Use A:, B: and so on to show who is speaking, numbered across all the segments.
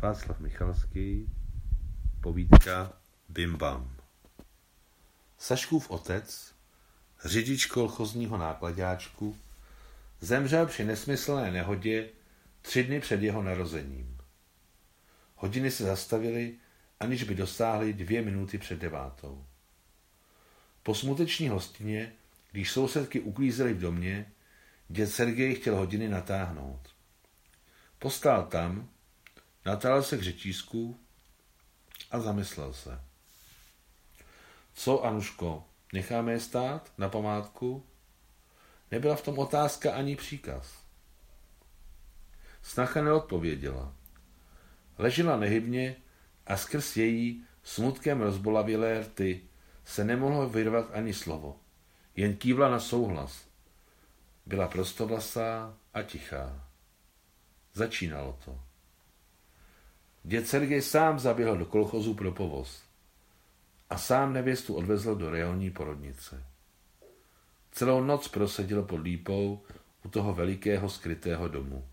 A: Václav Michalský, povídka Bim Bam. Saškův otec, řidič kolchozního nákladáčku, zemřel při nesmyslné nehodě tři dny před jeho narozením. Hodiny se zastavily, aniž by dosáhly dvě minuty před devátou. Po smuteční hostině, když sousedky uklízely v domě, děd Sergej chtěl hodiny natáhnout. Postál tam, Natáhl se k řečísku a zamyslel se. Co, Anuško, necháme je stát na památku? Nebyla v tom otázka ani příkaz. Snacha neodpověděla. Ležela nehybně a skrz její smutkem rozbolavilé rty se nemohlo vyrvat ani slovo. Jen kývla na souhlas. Byla prostovlasá a tichá. Začínalo to. Děd Sergej sám zaběhl do kolchozu pro povoz a sám nevěstu odvezl do reální porodnice. Celou noc proseděl pod lípou u toho velikého skrytého domu.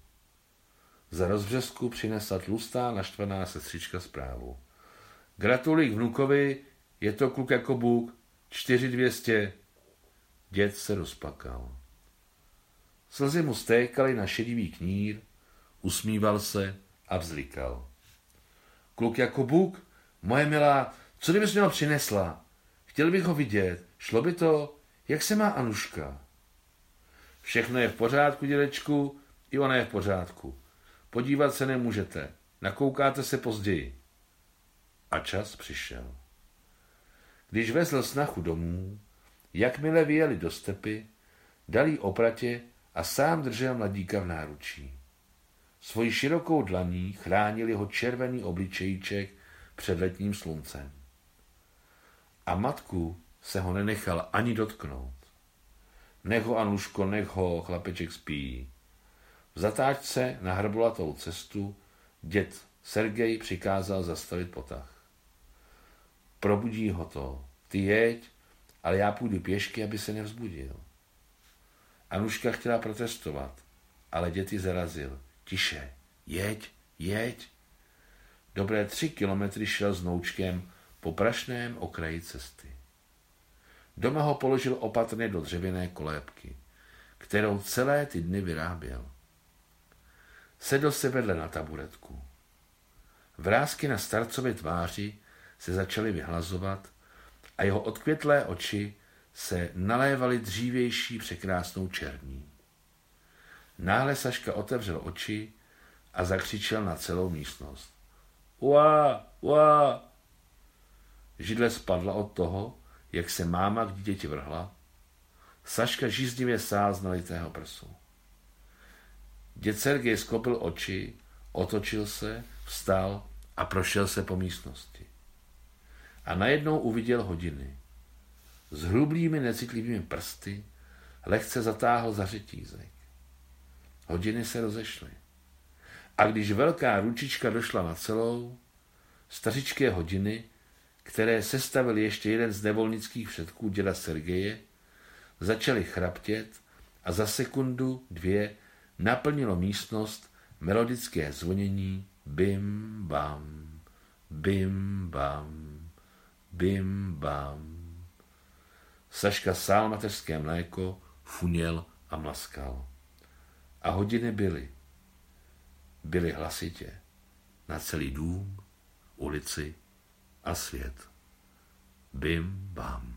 A: Za rozbřesku přinesla tlustá naštvaná sestřička zprávu. Gratuluji vnukovi, je to kluk jako Bůh, čtyři dvěstě. Děd se rozplakal. Slzy mu stékaly na šedivý knír, usmíval se a vzlikal. Kluk jako Bůh, moje milá, co kdybys mi ho přinesla? Chtěl bych ho vidět. Šlo by to? Jak se má Anuška? Všechno je v pořádku, dědečku, i ona je v pořádku. Podívat se nemůžete. Nakoukáte se později. A čas přišel. Když vezl snachu domů, jakmile vyjeli do stepy, dal jí opratě a sám držel mladíka v náručí. Svojí širokou dlaní chránil jeho červený obličejíček před letním sluncem. A matku se ho nenechal ani dotknout. Nech ho, Anuško, nech ho, chlapeček spí. V zatáčce na hrbolatou cestu děd Sergej přikázal zastavit potah. Probudí ho to. Ty jeď, ale já půjdu pěšky, aby se nevzbudil. Anuška chtěla protestovat, ale děti zarazil. Tiše, jeď, jeď. Dobré tři kilometry šel s noučkem po prašném okraji cesty. Doma ho položil opatrně do dřevěné kolébky, kterou celé ty dny vyráběl. Sedl se vedle na taburetku. Vrázky na starcově tváři se začaly vyhlazovat a jeho odkvětlé oči se nalévaly dřívější překrásnou černí. Náhle Saška otevřel oči a zakřičel na celou místnost. Ua, ua. Židle spadla od toho, jak se máma k dítěti vrhla. Saška žíznivě sál z nalitého prsu. Děd Sergej skopil oči, otočil se, vstal a prošel se po místnosti. A najednou uviděl hodiny. S hrublými necitlivými prsty lehce zatáhl za řetízek. Hodiny se rozešly. A když velká ručička došla na celou, stařičké hodiny, které sestavil ještě jeden z nevolnických předků děda Sergeje, začaly chraptět a za sekundu, dvě naplnilo místnost melodické zvonění bim bam, bim bam, bim bam. Saška sál mateřské mléko, funěl a mlaskal. A hodiny byly. Byly hlasitě. Na celý dům, ulici a svět. Bim bam.